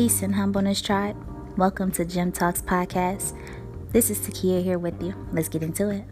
Peace and humbleness, tribe. Welcome to Gem Talks Podcast. This is Takia here with you. Let's get into it.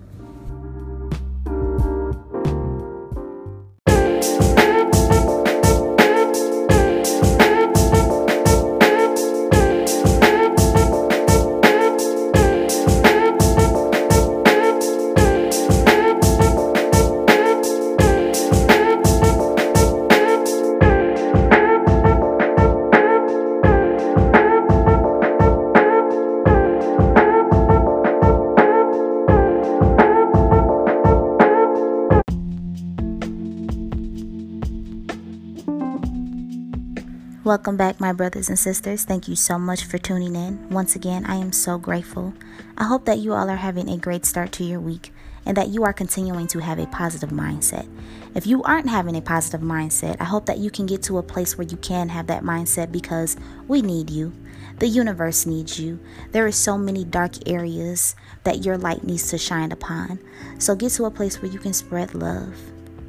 Welcome back, my brothers and sisters. Thank you so much for tuning in. Once again, I am so grateful. I hope that you all are having a great start to your week and that you are continuing to have a positive mindset. If you aren't having a positive mindset, I hope that you can get to a place where you can have that mindset because we need you. The universe needs you. There are so many dark areas that your light needs to shine upon. So get to a place where you can spread love,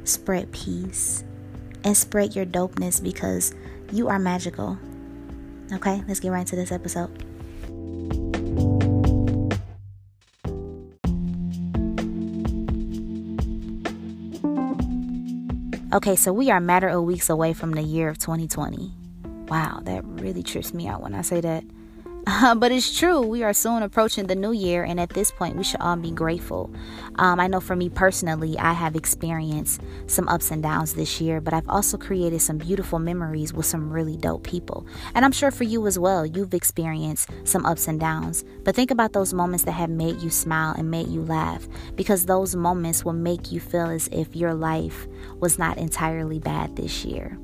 spread peace, and spread your dopeness because you are magical. Okay, let's get right into this episode. Okay, so we are matter of weeks away from the year of 2020. Wow, that really trips me out when I say that. But it's true. We are soon approaching the new year, and at this point, we should all be grateful. Um, I know for me personally, I have experienced some ups and downs this year, but I've also created some beautiful memories with some really dope people. And I'm sure for you as well, you've experienced some ups and downs. But think about those moments that have made you smile and made you laugh, because those moments will make you feel as if your life was not entirely bad this year.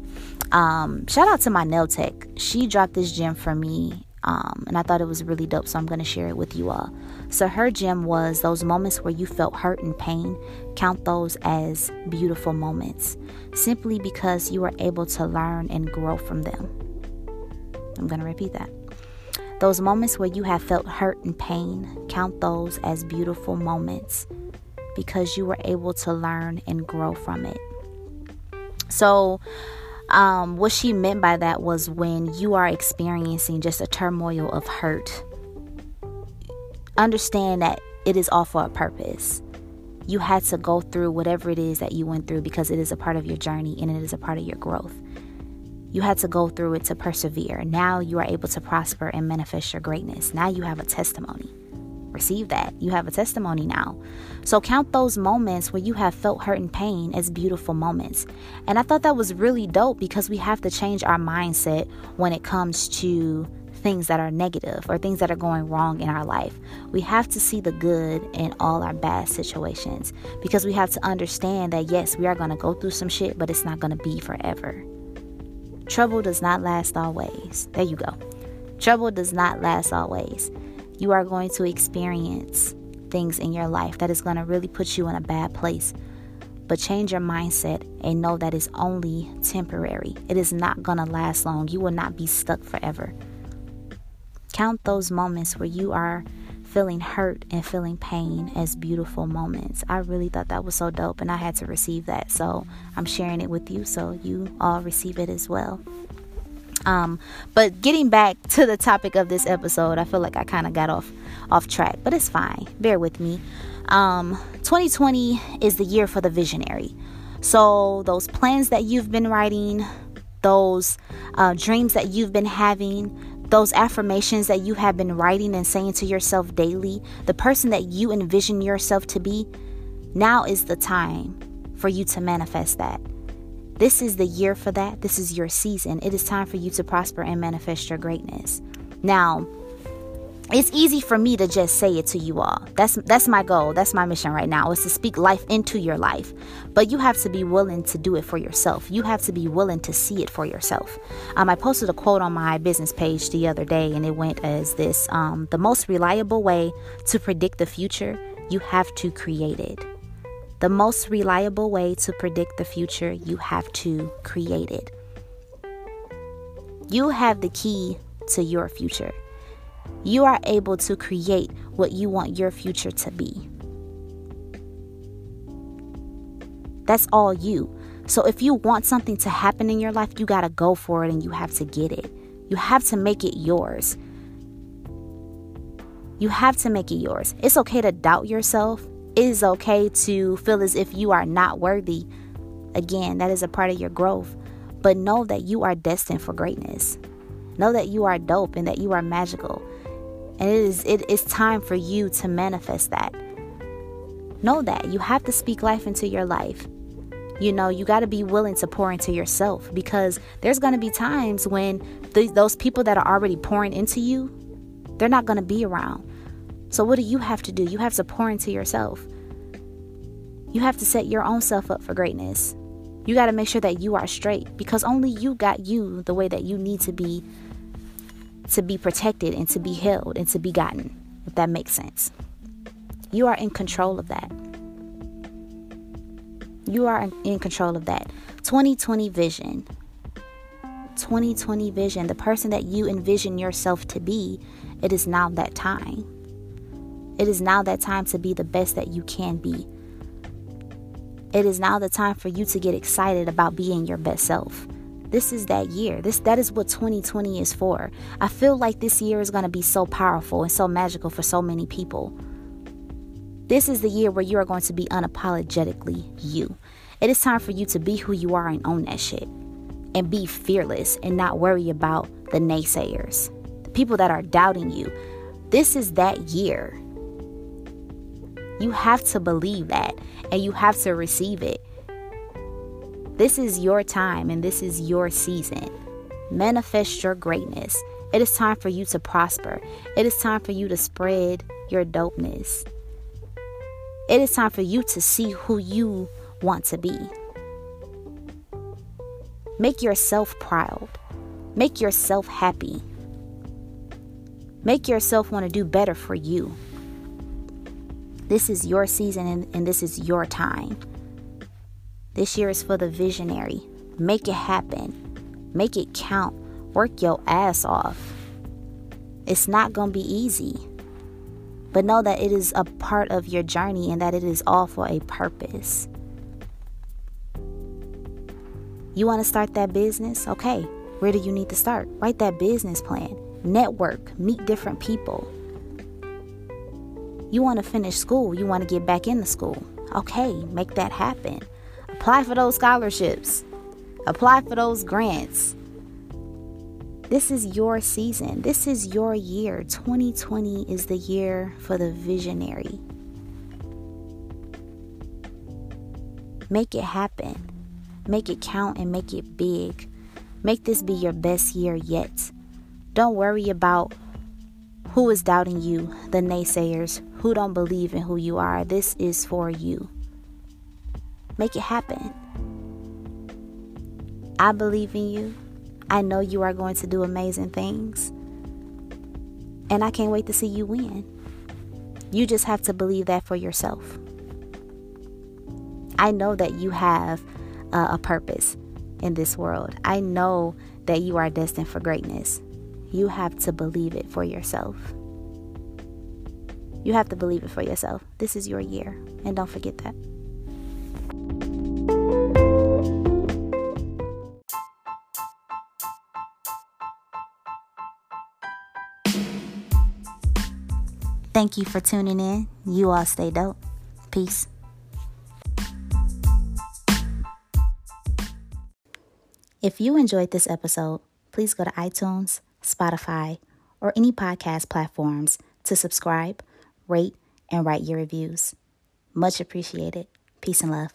Um, shout out to my nail tech. She dropped this gem for me um, and I thought it was really dope, so I'm going to share it with you all. So, her gem was those moments where you felt hurt and pain, count those as beautiful moments, simply because you were able to learn and grow from them. I'm going to repeat that. Those moments where you have felt hurt and pain, count those as beautiful moments because you were able to learn and grow from it. So, um, what she meant by that was when you are experiencing just a turmoil of hurt, understand that it is all for a purpose. You had to go through whatever it is that you went through because it is a part of your journey and it is a part of your growth. You had to go through it to persevere. Now you are able to prosper and manifest your greatness. Now you have a testimony receive that. You have a testimony now. So count those moments where you have felt hurt and pain as beautiful moments. And I thought that was really dope because we have to change our mindset when it comes to things that are negative or things that are going wrong in our life. We have to see the good in all our bad situations because we have to understand that yes, we are going to go through some shit, but it's not going to be forever. Trouble does not last always. There you go. Trouble does not last always you are going to experience things in your life that is going to really put you in a bad place. But change your mindset and know that it's only temporary. It is not going to last long. You will not be stuck forever. Count those moments where you are feeling hurt and feeling pain as beautiful moments. I really thought that was so dope and I had to receive that. So I'm sharing it with you so you all receive it as well. Um, but getting back to the topic of this episode, I feel like I kind of got off off track, but it's fine. Bear with me. Um, 2020 is the year for the visionary. So those plans that you've been writing, those uh, dreams that you've been having, those affirmations that you have been writing and saying to yourself daily, the person that you envision yourself to be, now is the time for you to manifest that. This is the year for that. This is your season. It is time for you to prosper and manifest your greatness. Now, it's easy for me to just say it to you all. That's that's my goal. That's my mission right now is to speak life into your life. But you have to be willing to do it for yourself. You have to be willing to see it for yourself. Um, I posted a quote on my business page the other day, and it went as this: um, "The most reliable way to predict the future, you have to create it." The most reliable way to predict the future, you have to create it. You have the key to your future. You are able to create what you want your future to be. That's all you. So if you want something to happen in your life, you got to go for it and you have to get it. You have to make it yours. You have to make it yours. It's okay to doubt yourself. It is okay to feel as if you are not worthy. Again, that is a part of your growth. But know that you are destined for greatness. Know that you are dope and that you are magical. And it is it is time for you to manifest that. Know that you have to speak life into your life. You know, you got to be willing to pour into yourself because there's going to be times when th- those people that are already pouring into you, they're not going to be around. So, what do you have to do? You have to pour into yourself. You have to set your own self up for greatness. You got to make sure that you are straight because only you got you the way that you need to be to be protected and to be held and to be gotten, if that makes sense. You are in control of that. You are in control of that. 2020 vision. 2020 vision, the person that you envision yourself to be, it is now that time. It is now that time to be the best that you can be. It is now the time for you to get excited about being your best self. This is that year. This that is what 2020 is for. I feel like this year is going to be so powerful and so magical for so many people. This is the year where you are going to be unapologetically you. It is time for you to be who you are and own that shit. And be fearless and not worry about the naysayers, the people that are doubting you. This is that year. You have to believe that and you have to receive it. This is your time and this is your season. Manifest your greatness. It is time for you to prosper. It is time for you to spread your dopeness. It is time for you to see who you want to be. Make yourself proud. Make yourself happy. Make yourself want to do better for you. This is your season and, and, this is your time. This year is for the visionary. Make it happen. Make it count. Work your ass off. It's not going to be easy. But know that it is a part of your journey and that it is all for a purpose. You want to start that business? Okay. Where do you need to start? Write that business plan. Network. Meet different people. You want to finish school. You want to get back into school. Okay. Make that happen. Apply for those scholarships. Apply for those grants. This is your season. This is your year. 2020 is the year for the visionary. Make it happen. Make it count and make it big. Make this be your best year yet. Don't worry about who is doubting you, the naysayers, who don't believe in who you are. This is for you. Make it happen. I believe in you. I know you are going to do amazing things. And I can't wait to see you win. You just have to believe that for yourself. I know that you have uh, a purpose in this world. I know that you are destined for greatness. You have to believe it for yourself. You have to believe it for yourself. This is your year. And don't forget that. Thank you for tuning in. You all stay dope. Peace. If you enjoyed this episode, please go to iTunes, Spotify, or any podcast platforms to subscribe, rate, and write your reviews. Much appreciated. Peace and love.